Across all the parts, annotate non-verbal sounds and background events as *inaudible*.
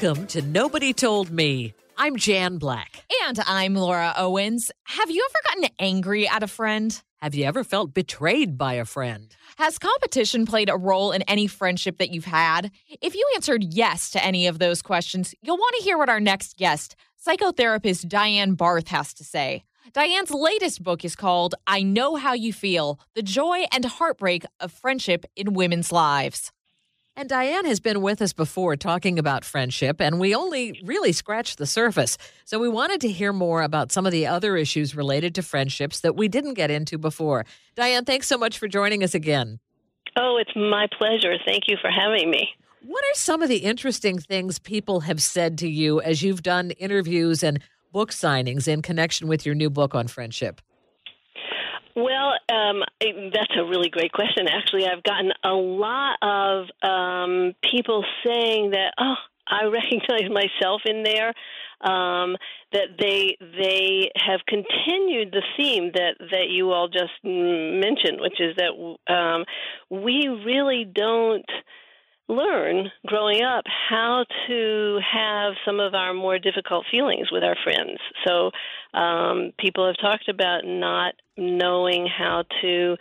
Welcome to Nobody Told Me. I'm Jan Black. And I'm Laura Owens. Have you ever gotten angry at a friend? Have you ever felt betrayed by a friend? Has competition played a role in any friendship that you've had? If you answered yes to any of those questions, you'll want to hear what our next guest, psychotherapist Diane Barth, has to say. Diane's latest book is called I Know How You Feel The Joy and Heartbreak of Friendship in Women's Lives. And Diane has been with us before talking about friendship, and we only really scratched the surface. So we wanted to hear more about some of the other issues related to friendships that we didn't get into before. Diane, thanks so much for joining us again. Oh, it's my pleasure. Thank you for having me. What are some of the interesting things people have said to you as you've done interviews and book signings in connection with your new book on friendship? Well, um, that's a really great question. Actually, I've gotten a lot of um, people saying that, oh, I *laughs* recognize myself in there. Um, that they they have continued the theme that that you all just mentioned, which is that um, we really don't learn growing up how to have some of our more difficult feelings with our friends. So um, people have talked about not knowing how to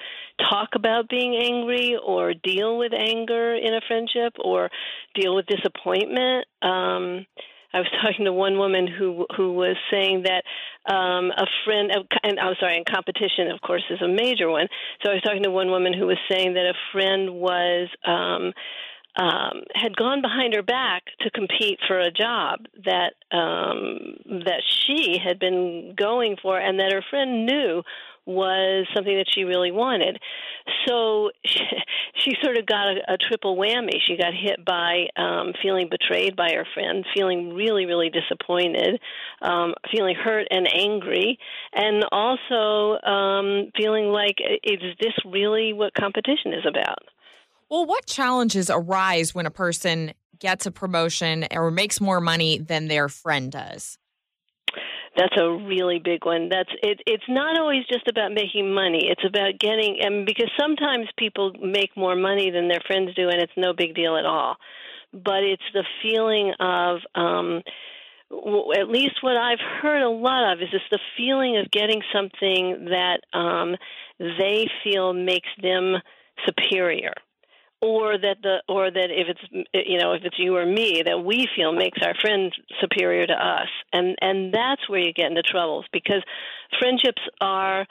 talk about being angry or deal with anger in a friendship or deal with disappointment. Um, I was *laughs* talking to one woman who who was saying that um, a friend, and I'm sorry, and competition, of course, is a major one. So I was talking to one woman who was saying that a friend was um, um, had gone behind her back to compete for a job that um, that she had been going for, and that her friend knew was something that she really wanted. So she, *laughs* she sort of got a, a triple whammy. She got hit by um, feeling betrayed by her friend, feeling really, really disappointed, um, feeling hurt and angry, and also um, feeling like, is this really what competition is about? Well, what challenges arise when a person gets a promotion or makes more money than their friend does? That's a really big one. That's it. It's not always just about making money. It's about getting, and because sometimes people make more money than their friends do, and it's no big deal at all. But it's the feeling of, um, at least what I've heard a lot of is just the feeling of getting something that um, they feel makes them superior or that the or that if it's you know if it's you or me that we feel makes our friend superior to us and and that's where you get into troubles because friendships are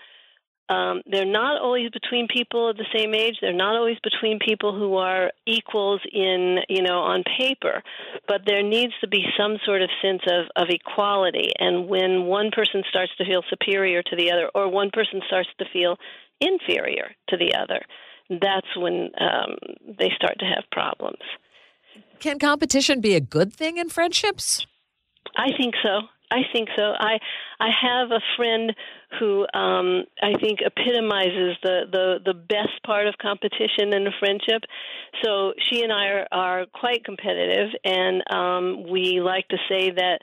um, they're not always between people of the same age. They're not always between people who are equals in, you know, on paper. But there needs to be some sort of sense of, of equality. And when one person starts to feel superior to the other, or one person starts to feel inferior to the other, that's when um, they start to have problems. Can competition be a good thing in friendships? I think so. I think so. I I have a friend who um, I think epitomizes the, the the best part of competition in a friendship. So she and I are, are quite competitive, and um, we like to say that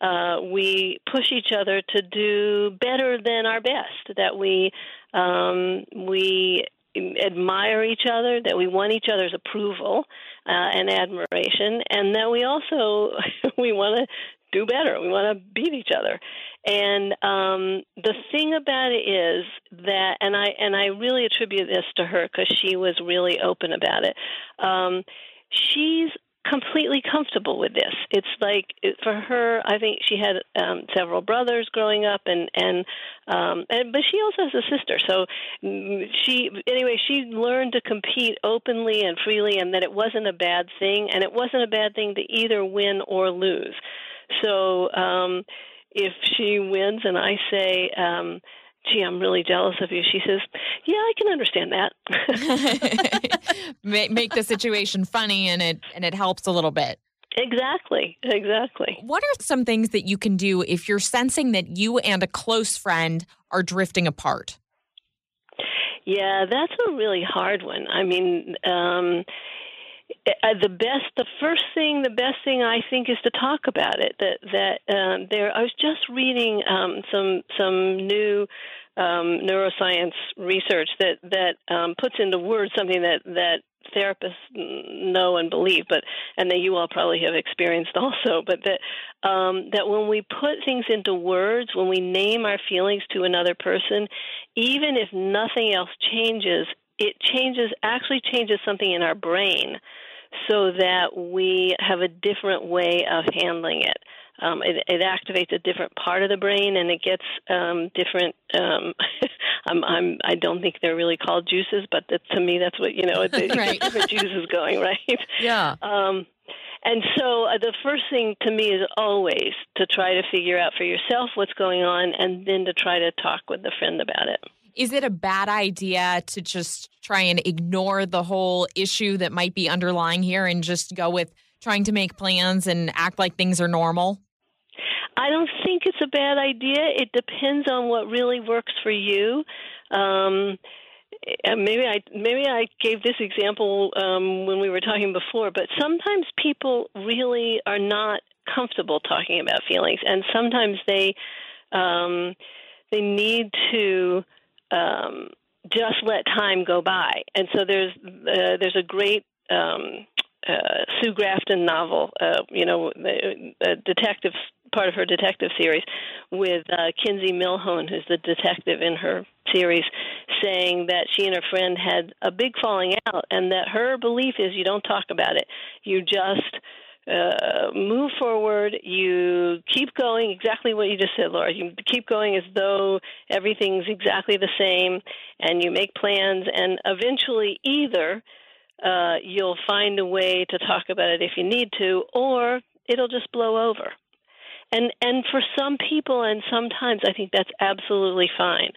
uh, we push each other to do better than our best. That we um, we admire each other, that we want each other's approval uh, and admiration, and that we also *laughs* we want to do better. We want to beat each other. And um, the thing about it is that, and I and I really attribute this to her because she was really open about it. Um, she's completely comfortable with this. It's like for her, I think she had um, several brothers growing up, and and um, and but she also has a sister. So mm, she anyway, she learned to compete openly and freely, and that it wasn't a bad thing, and it wasn't a bad thing to either win or lose. So. um if she wins and I say, um, gee, I'm really jealous of you. She says, yeah, I can understand that. *laughs* Make the situation funny and it and it helps a little bit. Exactly, exactly. What are some things that you can do if you're sensing that you and a close friend are drifting apart? Yeah, that's a really hard one. I mean, um, uh, the best, the first thing, the best thing I think is to talk about it. That that um, there, I was just reading um, some some new um, neuroscience research that that um, puts into words something that that therapists know and believe, but and that you all probably have experienced also. But that um, that when we put things into words, when we name our feelings to another person, even if nothing else changes, it changes actually changes something in our brain so that we have a different way of handling it. Um, it, it activates a different part of the brain, and it gets um, different. Um, *laughs* I'm, I'm, I don't think they're really called juices, but that, to me, that's what you know. It's, *laughs* right. different juices going *laughs* right. Yeah. Um, and so uh, the first thing to me is always to try to figure out for yourself what's going on, and then to try to talk with a friend about it. Is it a bad idea to just try and ignore the whole issue that might be underlying here and just go with trying to make plans and act like things are normal? I don't think it's a bad idea. It depends on what really works for you. Um, maybe I maybe I gave this example um, when we were talking before, but sometimes people really are not comfortable talking about feelings, and sometimes they um, they need to um, just let time go by. And so there's uh, there's a great um, uh, Sue Grafton novel, uh, you know, the, a detective part of her detective series, with uh, Kinsey Millhone, who's the detective in her series, saying that she and her friend had a big falling out, and that her belief is you don't talk about it, you just uh, move forward. You keep going, exactly what you just said, Laura. You keep going as though everything's exactly the same, and you make plans, and eventually, either uh, you'll find a way to talk about it if you need to, or it'll just blow over. And and for some people and sometimes I think that's absolutely fine.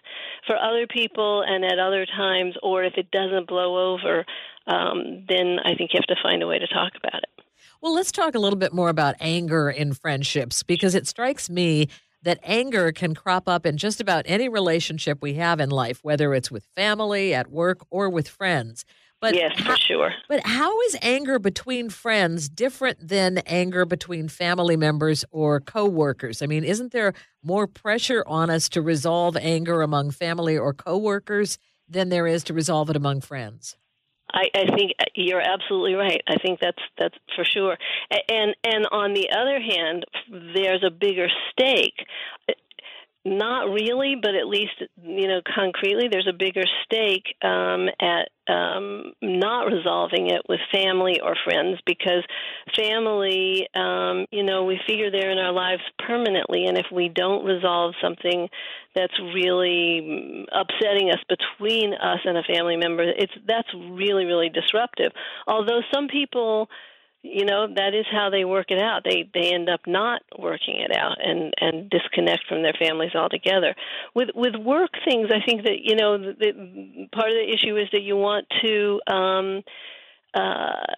For other people and at other times, or if it doesn't blow over, um, then I think you have to find a way to talk about it. Well, let's talk a little bit more about anger in friendships because it strikes me that anger can crop up in just about any relationship we have in life, whether it's with family, at work, or with friends. But yes, for sure. But how is anger between friends different than anger between family members or coworkers? I mean, isn't there more pressure on us to resolve anger among family or coworkers than there is to resolve it among friends? I, I think uh, you're absolutely right. I think that's that's for sure. And and on the other hand, there's a bigger stake. Not really, but at least you know concretely, there's a bigger stake um, at um, not resolving it with family or friends because family, um, you know, we figure they're in our lives permanently, and if we don't resolve something that's really upsetting us between us and a family member, it's that's really really disruptive. Although some people you know that is how they work it out. They they end up not working it out and and disconnect from their families altogether. With with work things i think that you know the, the part of the issue is that you want to um uh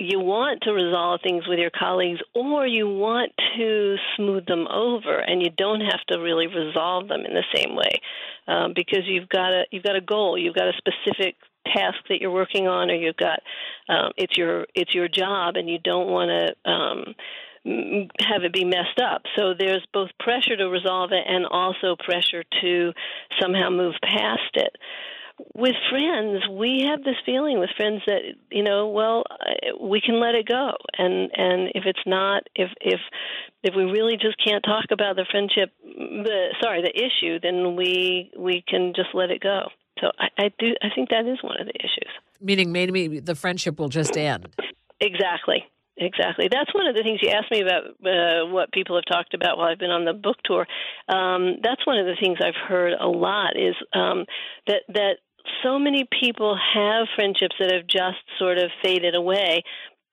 you want to resolve things with your colleagues or you want to smooth them over and you don't have to really resolve them in the same way um, because you've got a you've got a goal you've got a specific task that you're working on or you've got um, it's your it's your job and you don't want to um, have it be messed up. So there's both pressure to resolve it and also pressure to somehow move past it. With friends, we have this feeling with friends that you know, well, we can let it go, and and if it's not, if if if we really just can't talk about the friendship, the sorry, the issue, then we we can just let it go. So I, I do. I think that is one of the issues. Meaning, maybe the friendship will just end. Exactly. Exactly. That's one of the things you asked me about uh, what people have talked about while I've been on the book tour. Um, that's one of the things I've heard a lot is um, that that so many people have friendships that have just sort of faded away,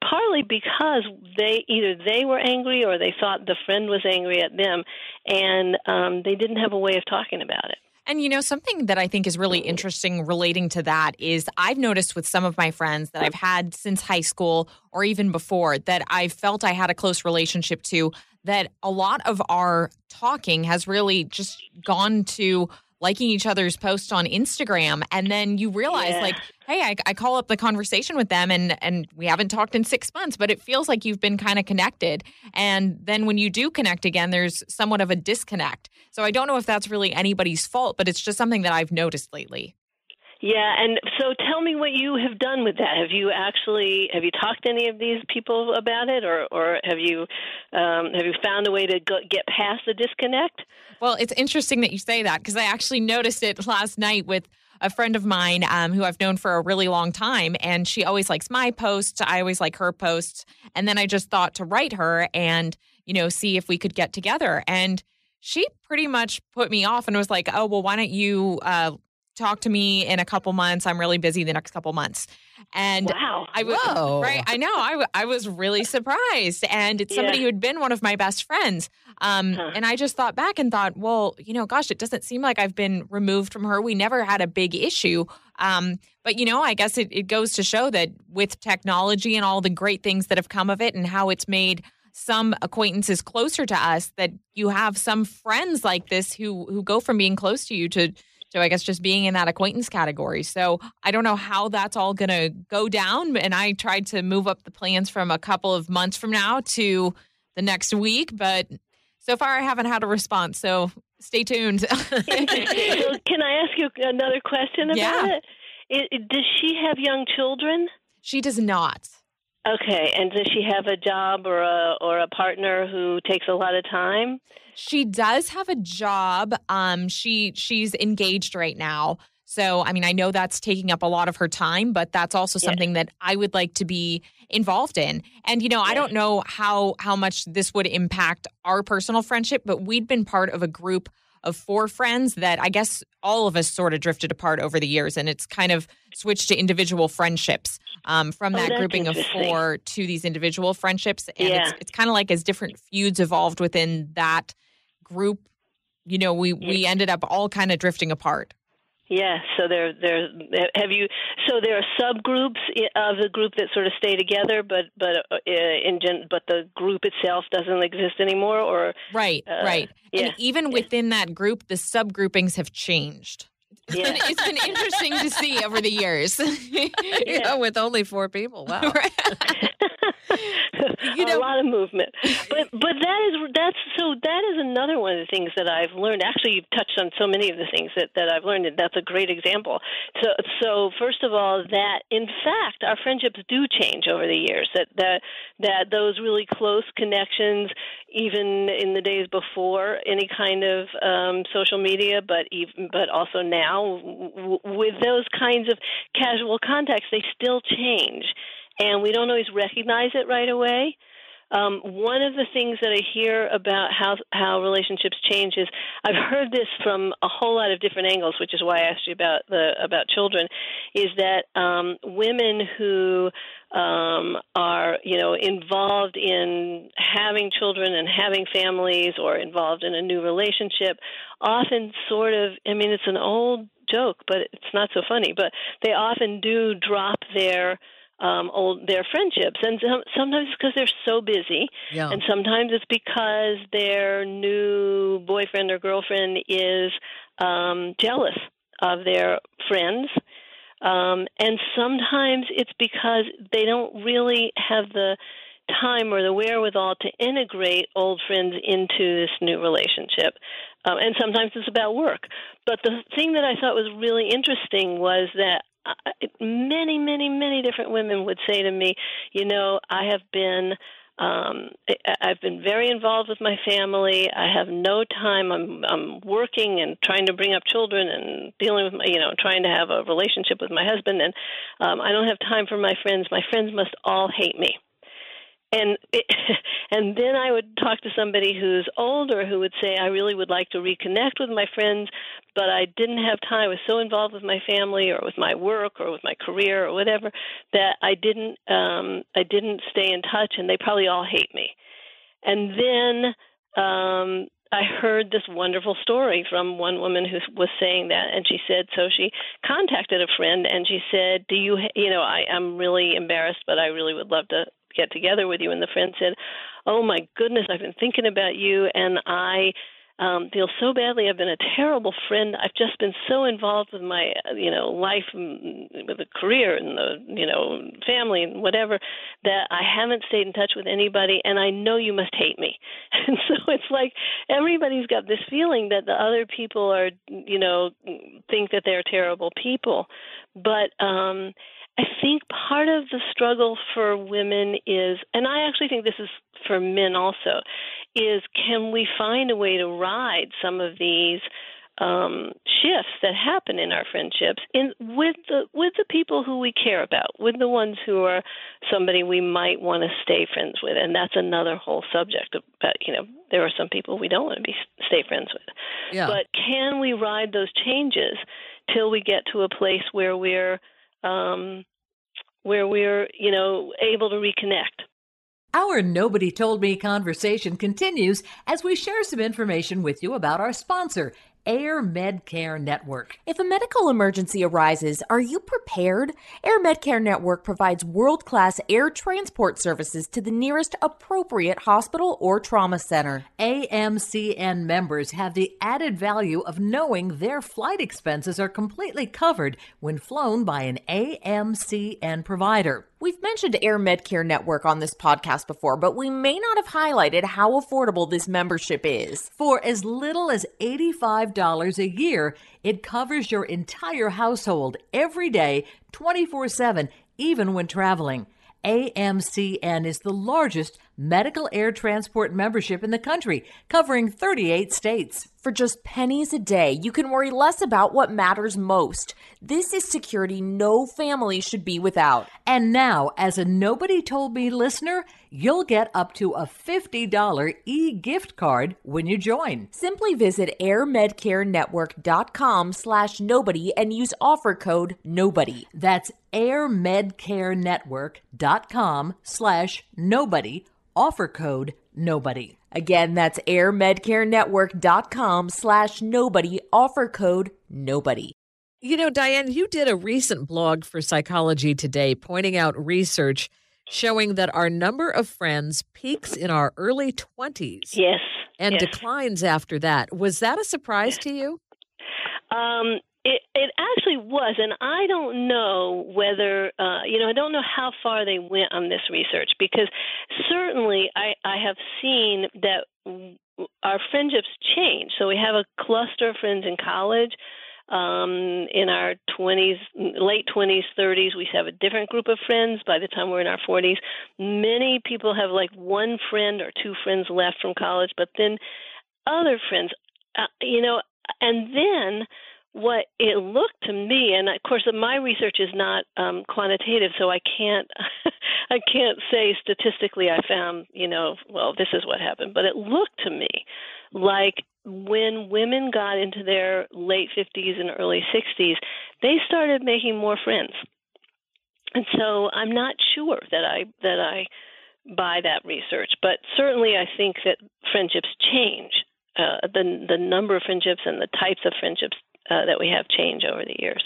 partly because they either they were angry or they thought the friend was angry at them, and um, they didn't have a way of talking about it. And you know, something that I think is really mm-hmm. interesting relating to that is I've noticed with some of my friends that I've had since high school or even before that I felt I had a close relationship to that a lot of our talking has really just gone to liking each other's posts on Instagram and then you realize Yeah. like hey I, I call up the conversation with them and and we haven't talked in 6 months but it feels like you've been kind of connected and then when you do connect again there's somewhat of a disconnect so I don't know if that's really anybody's fault but it's just something that I've noticed lately Yeah, and so tell me what you have done with that. Have you actually have you talked to any of these people about it, or or have you um, have you found a way to go, get past the disconnect? Well, it's interesting that you say that because I actually noticed it *laughs* last night with a friend of mine um, who I've known for a really long time. And she always likes my posts. I always like her posts. And then I just thought to write her and, you know, see if we could get together. And she pretty much put me off and was like, oh, well, why don't you uh, talk to me in a couple months? I'm really busy the next couple months. And wow, I was Whoa. right. I know. I, w- I was really surprised, and it's somebody Yeah. who had been one of my best friends. Um, Huh. and I just thought back and thought, well, you know, gosh, it doesn't seem like I've been removed from her. We never had a big issue. Um, but you know, I guess it, it goes to show that with technology and all the great things that have come of it, and how it's made some acquaintances closer to us, that you have some friends like this who who go from being close to you to so I guess just being in that acquaintance category. So I don't know how that's all going to go down. And I tried to move up the plans from a couple of months from now to the next week, but so far I haven't had a response. So stay tuned. so *laughs* can I ask you another question about Yeah. it? it? it- Does she have young children? she does not. Okay, and does she have a job or a or a partner who takes a lot of time? She does have a job. Um, she she's engaged right now. So I mean, I know that's taking up a lot of her time, but that's also Yeah. something that I would like to be involved in. And you know, I don't know how how much this would impact our personal friendship, but we'd been part of a group of four friends that I guess all of us sort of drifted apart over the years, and it's kind of switched to individual friendships um, from Oh, that grouping of four to these individual friendships. And Yeah. it's it's kind of like as different feuds evolved within that group, you know, we we ended up all kind of drifting apart. Yeah, so there, there. Have you? So there are subgroups of the group that sort of stay together, but but uh, in gen, but the group itself doesn't exist anymore, or Right, Uh, right. yeah, and even within that group, the subgroupings have changed. yeah. it's been interesting to see over the years. *laughs* Yeah, with only four people. Wow. *laughs* *laughs* *laughs* You a lot of movement, but but that is that's so that is another one of the things that I've learned. Actually, you've touched on so many of the things that that I've learned, and that's a great example. So so first of all, that in fact our friendships do change over the years. That that that those really close connections, even in the days before any kind of um, social media, but even but also now w- with those kinds of casual contacts, they still change and we don't always recognize it right away. Um, one of the things that I hear about how how relationships change is I've heard this from a whole lot of different angles, which is why I asked you about the about children, is that um, women who um, are you know involved in having children and having families or involved in a new relationship often sort of I mean it's an old joke, but it's not so funny, but they often do drop their um, old their friendships, and some, sometimes because they're so busy, Yeah. and sometimes it's because their new boyfriend or girlfriend is um, jealous of their friends, um, and sometimes it's because they don't really have the time or the wherewithal to integrate old friends into this new relationship. Um, and sometimes it's about work. But the thing that I thought was really interesting was that many, many, many different women would say to me, you know, I have been. Um, I've been very involved with my family. I have no time. I'm I'm working and trying to bring up children and dealing with my, you know, trying to have a relationship with my husband, and um, I don't have time for my friends. My friends must all hate me. And it, *laughs* and then I would talk to somebody who's older who would say, "I really would like to reconnect with my friends, but I didn't have time. I was so involved with my family or with my work or with my career or whatever that I didn't um, I didn't stay in touch, and they probably all hate me." And then um, I heard this wonderful story from one woman who was saying that, and she said so. She contacted a friend and she said, "Do you, you know, I am really embarrassed, but I really would love to get together with you." And the friend said, "Oh my goodness, I've been thinking about you, and I um, feel so badly. I've been a terrible friend. I've just been so involved with my, you know, life, with the career and the, you know, family and whatever, that I haven't stayed in touch with anybody. And I know you must hate me. *laughs* And so it's like everybody's got this feeling that the other people are, you know, think that they're terrible people. But um, I think part of the struggle for women is, and I actually think this is for men also, is can we find a way to ride some of these um, shifts that happen in our friendships in with the with the people who we care about, with the ones who are somebody we might want to stay friends with, and that's another whole subject. But you know, there are some people we don't want to be stay friends with. Yeah. But can we ride those changes till we get to a place where we're um, where we're you know able to reconnect? Our Nobody Told Me conversation continues as we share some information with you about our sponsor, Air Medcare Network. If a medical emergency arises, are you prepared? Air Medcare Network provides world class air transport services to the nearest appropriate hospital or trauma center. AMCN members have the added value of knowing their flight expenses are completely covered when flown by an AMCN provider. We've mentioned Air Medcare Network on this podcast before, but we may not have highlighted how affordable this membership is. For as little as $85 a year, it covers your entire household every day, 24 7, even when traveling. AMCN is the largest medical air transport membership in the country, covering 38 states. For just pennies a day, you can worry less about what matters most. This is security no family should be without. And now, as a Nobody Told Me listener, you'll get up to a $50 e gift card when you join. Simply visit airmedcarenetwork.com slash nobody and use offer code nobody. That's airmedcarenetwork.com slash nobody, offer code nobody. Again, that's airmedcarenetwork.com slash nobody, offer code nobody. You know, Diane, you did a recent blog for Psychology Today pointing out research showing that our number of friends peaks in our early 20s Yes. and yes. declines after that. Was that a surprise to you? Um, it, it actually was, and I don't know whether uh, you know. I don't know how far they went on this research because certainly I, I have seen that our friendships change. So we have a cluster of friends in college. Um, in our 20s, late 20s, 30s, we have a different group of friends. By the time we're in our 40s, many people have like one friend or two friends left from college, but then other friends, uh, you know, and then what it looked to me, and of course my research is not um, quantitative, so I can't *laughs* I can't say statistically I found you know well this is what happened, but it looked to me like when women got into their late 50s and early 60s, they started making more friends, and so I'm not sure that I that I buy that research, but certainly I think that friendships change. Uh, the the number of friendships and the types of friendships uh, that we have change over the years.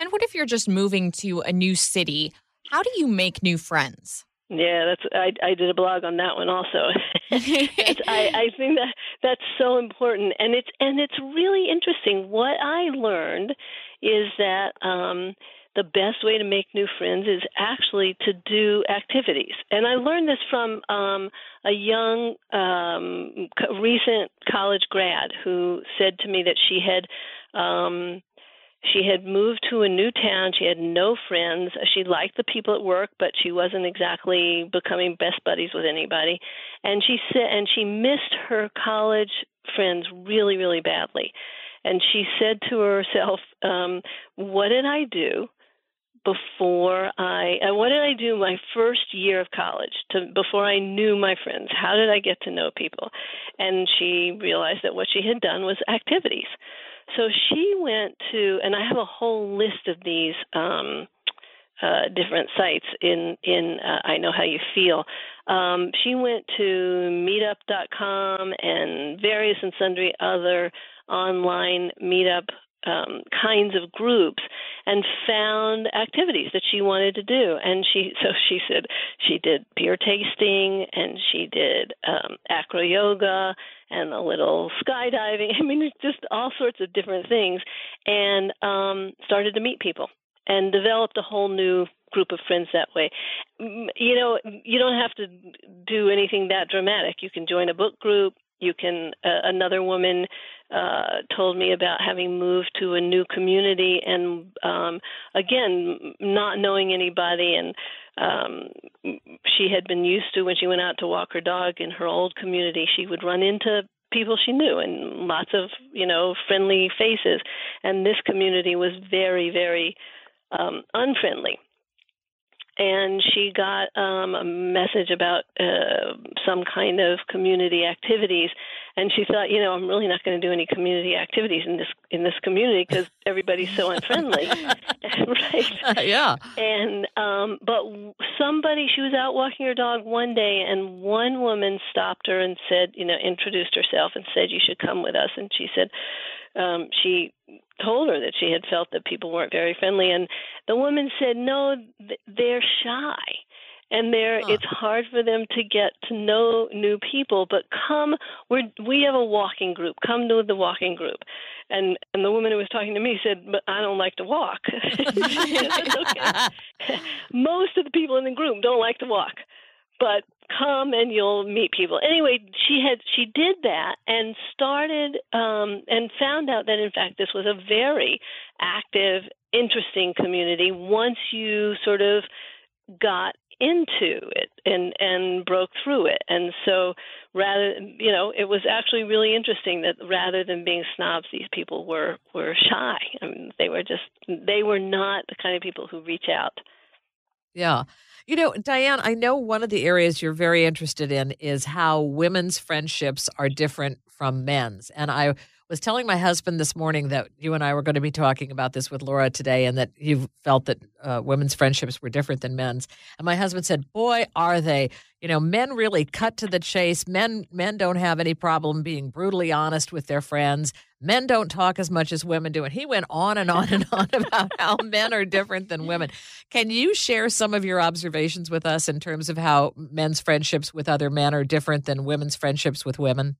And what if you're just moving to a new city? How do you make new friends? Yeah, that's I, I did a blog on that one also. *laughs* I, *laughs* I think that that's so important, and it's and it's really interesting. What I learned is that um, the best way to make new friends is actually to do activities. And I learned this from um, a young, um, recent college grad who said to me that she had. Um, she had moved to a new town. She had no friends. She liked the people at work, but she wasn't exactly becoming best buddies with anybody. And she said, and she missed her college friends really, really badly. And she said to herself, um, "What did I do before I uh, what did I do my first year of college to before I knew my friends? How did I get to know people? And she realized that what she had done was activities. So she went to, and I have a whole list of these um, uh, different sites in in uh, I know how you feel. Um, she went to Meetup.com and various and sundry other online meetup um, kinds of groups and found activities that she wanted to do. And she, *laughs* so she said she did beer tasting and she did um, acro yoga and a little skydiving. *laughs* I mean, just all sorts of different things, and um, started to meet people and developed a whole new group of friends that way. You know, you don't have to do anything that dramatic. You can join a book group. You can. Uh, another woman uh, told me about having moved to a new community and um, again not knowing anybody and um, she had been used to when she went out to walk her dog in her old community she would run into people she knew and lots of you know friendly faces. And this community was very very um, unfriendly. And she got um, a message about uh, some kind of community activities, and she thought, you know, I'm really not going to do any community activities in this in this community because everybody's so unfriendly, *laughs* *laughs* right? *laughs* yeah. And um, but somebody, she was out walking her dog one day, and one woman stopped her and said, you know, introduced herself and said, you should come with us, and she said, um, she told her that she had felt that people weren't very friendly, and the woman said, "No, they're shy." And they're huh. it's hard for them to get to know new people but come we we have a walking group come to the walking group and and the woman who was talking to me said but i don't like to walk *laughs* *laughs* *laughs* most of the people in the group don't like to walk but come and you'll meet people. Anyway, she had she did that and started um, and found out that in fact this was a very active, interesting community. Once you sort of got into it and and broke through it. And so rather you know it was actually really interesting that rather than being snobs these people were were shy. I mean they were just they were not the kind of people who reach out. Yeah. You know, Diane, I know one of the areas you're very interested in is how women's friendships are different from men's. And I was telling my husband this morning that you and I were going to be talking about this with Laura today and that you felt that uh, women's friendships were different than men's. And my husband said, Boy, are they. You know, men really cut to the chase. Men men don't have any problem being brutally honest with their friends men don't talk as much as women do. And he went on and on and *laughs* on about how men are different than women. Can you share some of your observations with us in terms of how men's friendships with other men are different than women's friendships with women?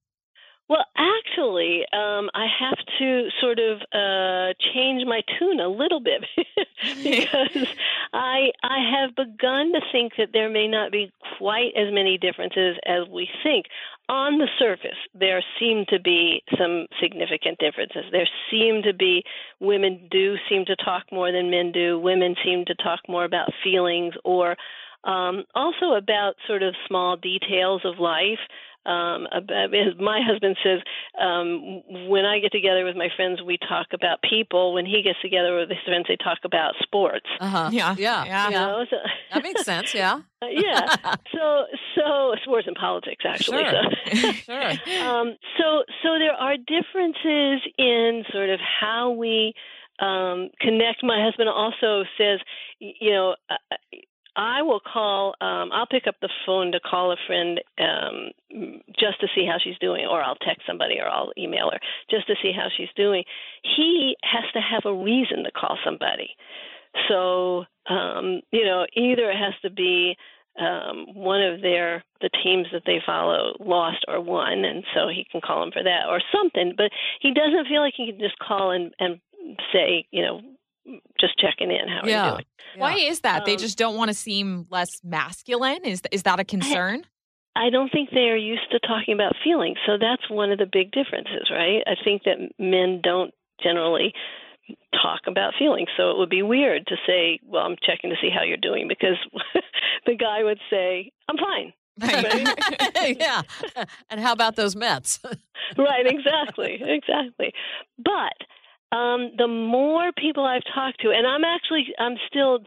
Well, actually, um, I have to sort of uh, change my tune a little bit *laughs* because *laughs* I I have begun to think that there may not be quite as many differences as we think. On the surface, there seem to be some significant differences. There seem to be women do seem to talk more than men do. Women seem to talk more about feelings or um, also about sort of small details of life. Um, my husband says um, when I get together with my friends, we talk about people. When he gets together with his friends, they talk about sports. Uh-huh. Yeah, yeah, yeah. You know, so, *laughs* that makes sense. Yeah, *laughs* yeah. So, so sports and politics actually. Sure. So. *laughs* sure. Um, so, so there are differences in sort of how we um, connect. My husband also says, you know, uh, I will call. Um, I'll pick up the phone to call a friend um, just to see how she's doing, or I'll text somebody, or I'll email her just to see how she's doing. He has to have a reason to call somebody. So um, you know, either it has to be um, one of their the teams that they follow lost or won, and so he can call them for that or something. But he doesn't feel like he can just call and and say, you know, just checking in. How yeah. are you doing? Why is that? Um, they just don't want to seem less masculine. Is is that a concern? I, I don't think they are used to talking about feelings. So that's one of the big differences, right? I think that men don't generally talk about feelings. So it would be weird to say, "Well, I'm checking to see how you're doing," because *laughs* the guy would say, "I'm fine." Right? *laughs* *laughs* yeah. And how about those Mets? right. Exactly. Exactly. But um, the more people I've talked to, and I'm actually I'm still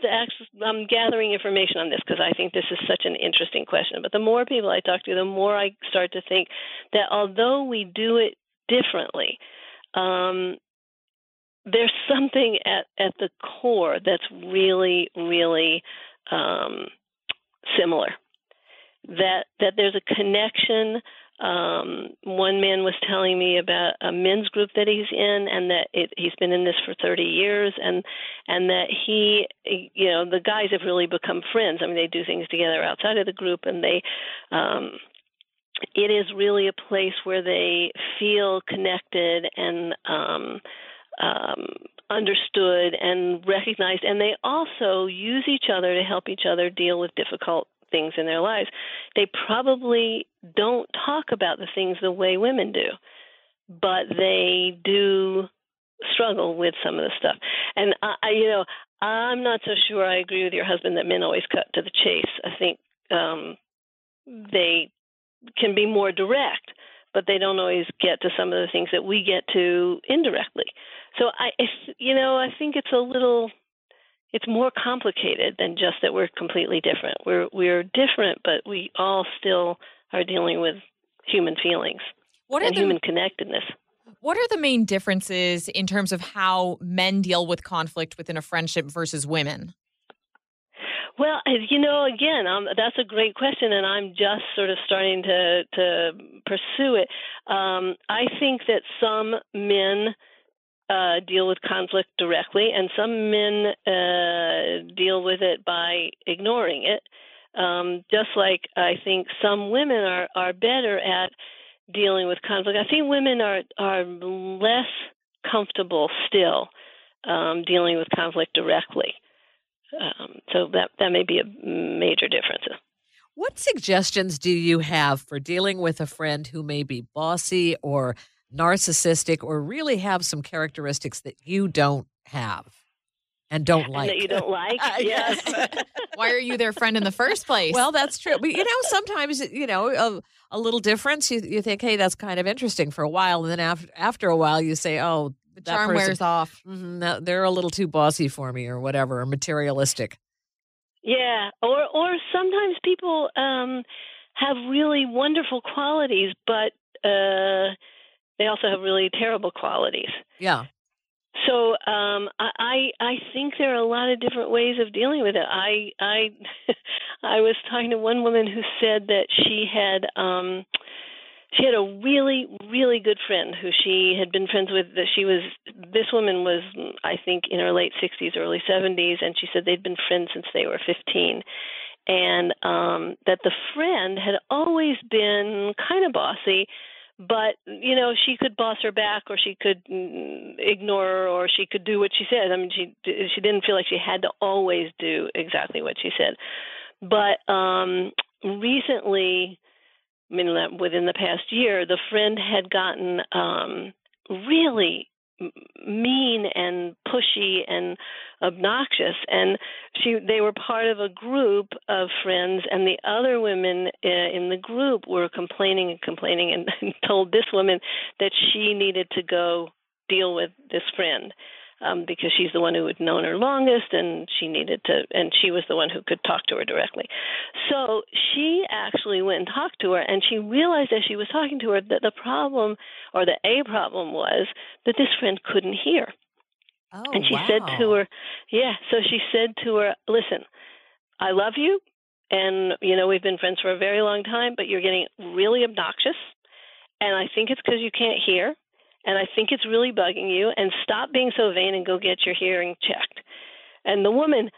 I'm gathering information on this because I think this is such an interesting question. But the more people I talk to, the more I start to think that although we do it differently, um, there's something at at the core that's really really um, similar. That that there's a connection um, one man was telling me about a men's group that he's in, and that it, he's been in this for 30 years, and and that he, you know, the guys have really become friends. I mean, they do things together outside of the group, and they. Um, it is really a place where they feel connected and um, um, understood and recognized, and they also use each other to help each other deal with difficult things in their lives. They probably don't talk about the things the way women do, but they do struggle with some of the stuff. And I, I you know, I'm not so sure I agree with your husband that men always cut to the chase. I think um, they can be more direct, but they don't always get to some of the things that we get to indirectly. So I, you know, I think it's a little it's more complicated than just that we're completely different. We're we're different, but we all still are dealing with human feelings what and the, human connectedness. What are the main differences in terms of how men deal with conflict within a friendship versus women? Well, you know, again, um, that's a great question, and I'm just sort of starting to to pursue it. Um, I think that some men uh, deal with conflict directly, and some men uh, deal with it by ignoring it. Um, just like I think some women are are better at dealing with conflict. I think women are are less comfortable still um, dealing with conflict directly. Um, so that that may be a major difference. What suggestions do you have for dealing with a friend who may be bossy or narcissistic or really have some characteristics that you don't have and don't like. And that you don't like. *laughs* yes. *laughs* Why are you their friend in the first place? Well, that's true. But you know, sometimes you know a, a little difference. You you think, hey, that's kind of interesting for a while, and then after after a while, you say, oh, the charm person, wears off. Mm-hmm, they're a little too bossy for me, or whatever, or materialistic. Yeah, or or sometimes people um, have really wonderful qualities, but. Uh, they also have really terrible qualities. Yeah. So um, I I think there are a lot of different ways of dealing with it. I I *laughs* I was talking to one woman who said that she had um, she had a really really good friend who she had been friends with. That she was this woman was I think in her late 60s, early 70s, and she said they'd been friends since they were 15 and um that the friend had always been kind of bossy but you know she could boss her back or she could mm, ignore her or she could do what she said. I mean she she didn't feel like she had to always do exactly what she said. But um recently i mean within the past year the friend had gotten um really mean and pushy and obnoxious. And she they were part of a group of friends and the other women uh, in the group were complaining and complaining and *laughs* told this woman that she needed to go deal with this friend um, because she's the one who had known her longest, and she needed to, and she was the one who could talk to her directly. So she actually went and talked to her, and she realized as she was talking to her that the problem, or the a problem, was that this friend couldn't hear. Oh, and she wow. said to her, yeah. So she said to her, "Listen, I love you, and you know we've been friends for a very long time, but you're getting really obnoxious, and I think it's because you can't hear." And I think it's really bugging you, and stop being so vain and go get your hearing checked. And the woman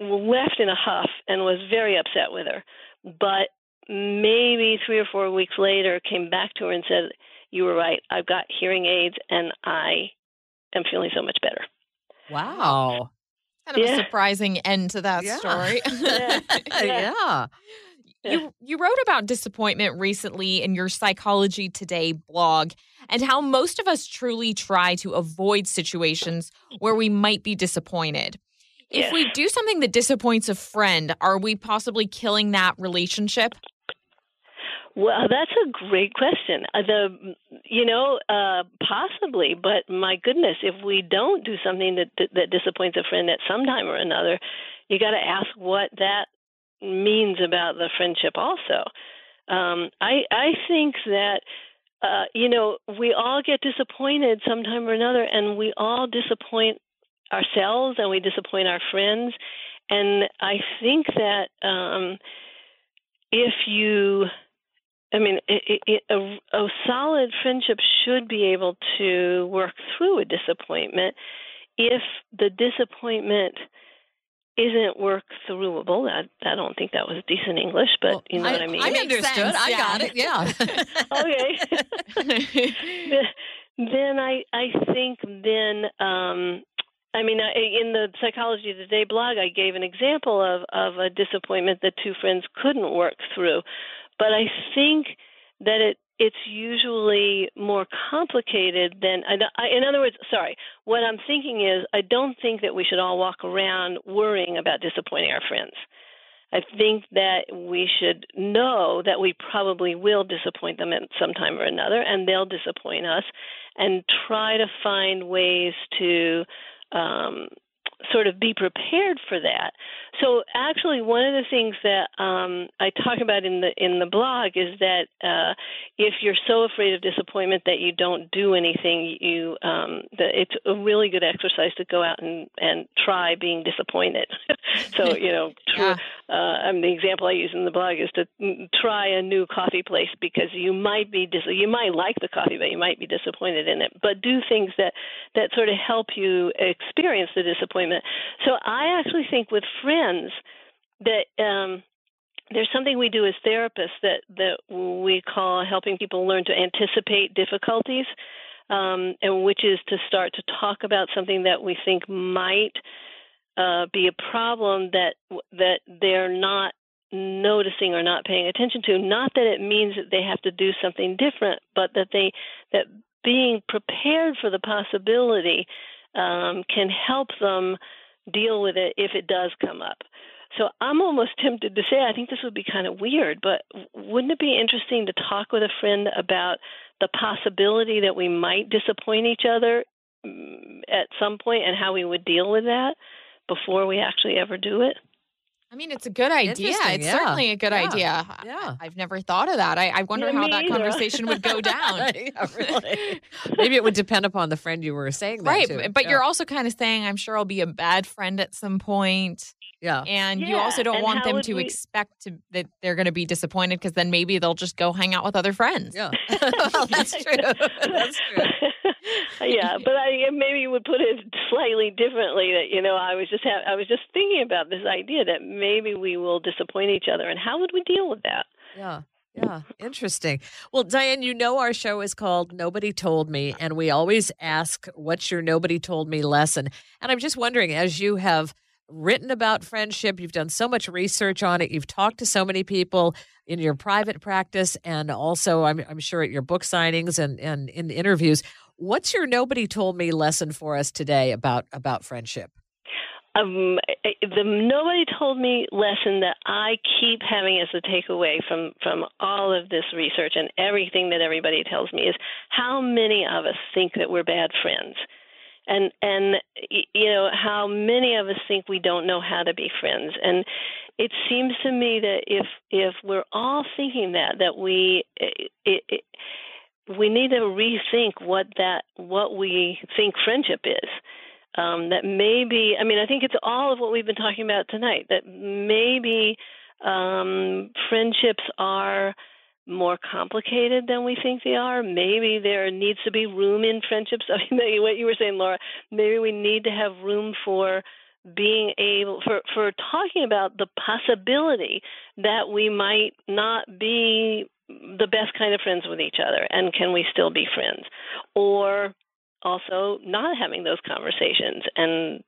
left in a huff and was very upset with her. But maybe three or four weeks later, came back to her and said, You were right. I've got hearing aids and I am feeling so much better. Wow. Kind of yeah. a surprising end to that yeah. story. *laughs* *laughs* yeah. yeah. You you wrote about disappointment recently in your Psychology Today blog and how most of us truly try to avoid situations where we might be disappointed. If we do something that disappoints a friend, are we possibly killing that relationship? Well, that's a great question. Uh, the you know uh, possibly, but my goodness, if we don't do something that that, that disappoints a friend at some time or another, you got to ask what that means about the friendship. Also, um, I I think that. Uh, you know, we all get disappointed sometime or another, and we all disappoint ourselves and we disappoint our friends. And I think that um, if you I mean, it, it, a, a solid friendship should be able to work through a disappointment if the disappointment isn't work throughable. I, I don't think that was decent English, but well, you know I, what I mean. I understood. Sense, I yeah. got it. Yeah. *laughs* okay. *laughs* then I I think then um, I mean, in the Psychology Today blog, I gave an example of, of a disappointment that two friends couldn't work through. But I think that it it's usually more complicated than I, in other words sorry what i'm thinking is i don't think that we should all walk around worrying about disappointing our friends. I think that we should know that we probably will disappoint them at some time or another and they'll disappoint us and try to find ways to um, sort of be prepared for that. So actually, one of the things that um, I talk about in the in the blog is that uh, if you're so afraid of disappointment that you don't do anything, you um, the, it's a really good exercise to go out and and try being disappointed. *laughs* so you know, *laughs* yeah. uh, the example I use in the blog is to try a new coffee place because you might be dis- you might like the coffee, but you might be disappointed in it. But do things that that sort of help you experience the disappointment. So I actually think with friends that um, there's something we do as therapists that that we call helping people learn to anticipate difficulties, um, and which is to start to talk about something that we think might uh, be a problem that that they're not noticing or not paying attention to. Not that it means that they have to do something different, but that they that being prepared for the possibility um, can help them deal with it if it does come up. So I'm almost tempted to say I think this would be kind of weird, but wouldn't it be interesting to talk with a friend about the possibility that we might disappoint each other mm, at some point and how we would deal with that before we actually ever do it? I mean, it's a good idea. It's yeah. certainly a good yeah. idea. Yeah. I've never thought of that. I, I wonder yeah, how that either. conversation would go *laughs* down. *laughs* really. Maybe it would depend upon the friend you were saying that Right. to. But you're also kind of saying, I'm sure I'll be a bad friend at some point. Yeah. And you also don't and want them to we... expect to, that they're going to be disappointed because then maybe they'll just go hang out with other friends. Yeah. well, *laughs* *laughs* that's true. *laughs* That's true. yeah, but I maybe you would put it slightly differently. That you know, I was just ha- I was just thinking about this idea that maybe we will disappoint each other, and how would we deal with that? Yeah. Yeah, interesting. Well, Diane, you know our show is called Nobody Told Me, and we always ask, What's your Nobody Told Me lesson? And I'm just wondering, as you have written about friendship, you've done so much research on it, you've talked to so many people in your private practice, and also, I'm, I'm sure, at your book signings and, and in interviews. What's your nobody told me lesson for us today about about friendship? Um, the nobody told me lesson that I keep having as a takeaway from from all of this research and everything that everybody tells me is how many of us think that we're bad friends and and you know how many of us think we don't know how to be friends and it seems to me that if if we're all thinking that that we it, it, we need to rethink what that what we think friendship is. Um, that maybe I mean I think it's all of what we've been talking about tonight. That maybe um, friendships are more complicated than we think they are. Maybe there needs to be room in friendships. *laughs* I mean, what you were saying, Laura. Maybe we need to have room for being able for for talking about the possibility that we might not be the best kind of friends with each other and can we still be friends or also not having those conversations and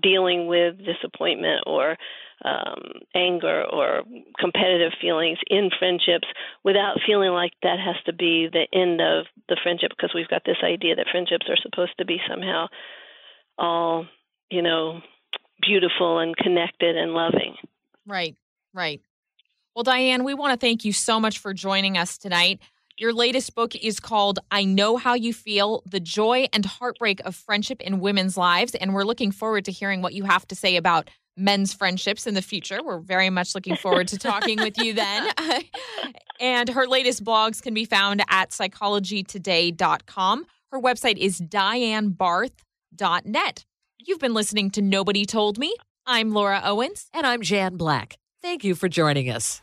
dealing with disappointment or um, anger or competitive feelings in friendships without feeling like that has to be the end of the friendship because we've got this idea that friendships are supposed to be somehow all you know beautiful and connected and loving right right Well, Diane, we want to thank you so much for joining us tonight. Your latest book is called I Know How You Feel The Joy and Heartbreak of Friendship in Women's Lives. And we're looking forward to hearing what you have to say about men's friendships in the future. We're very much looking forward to talking with you then. *laughs* *laughs* and her latest blogs can be found at psychologytoday.com. Her website is dianebarth.net. You've been listening to Nobody Told Me. I'm Laura Owens. And I'm Jan Black. Thank you for joining us.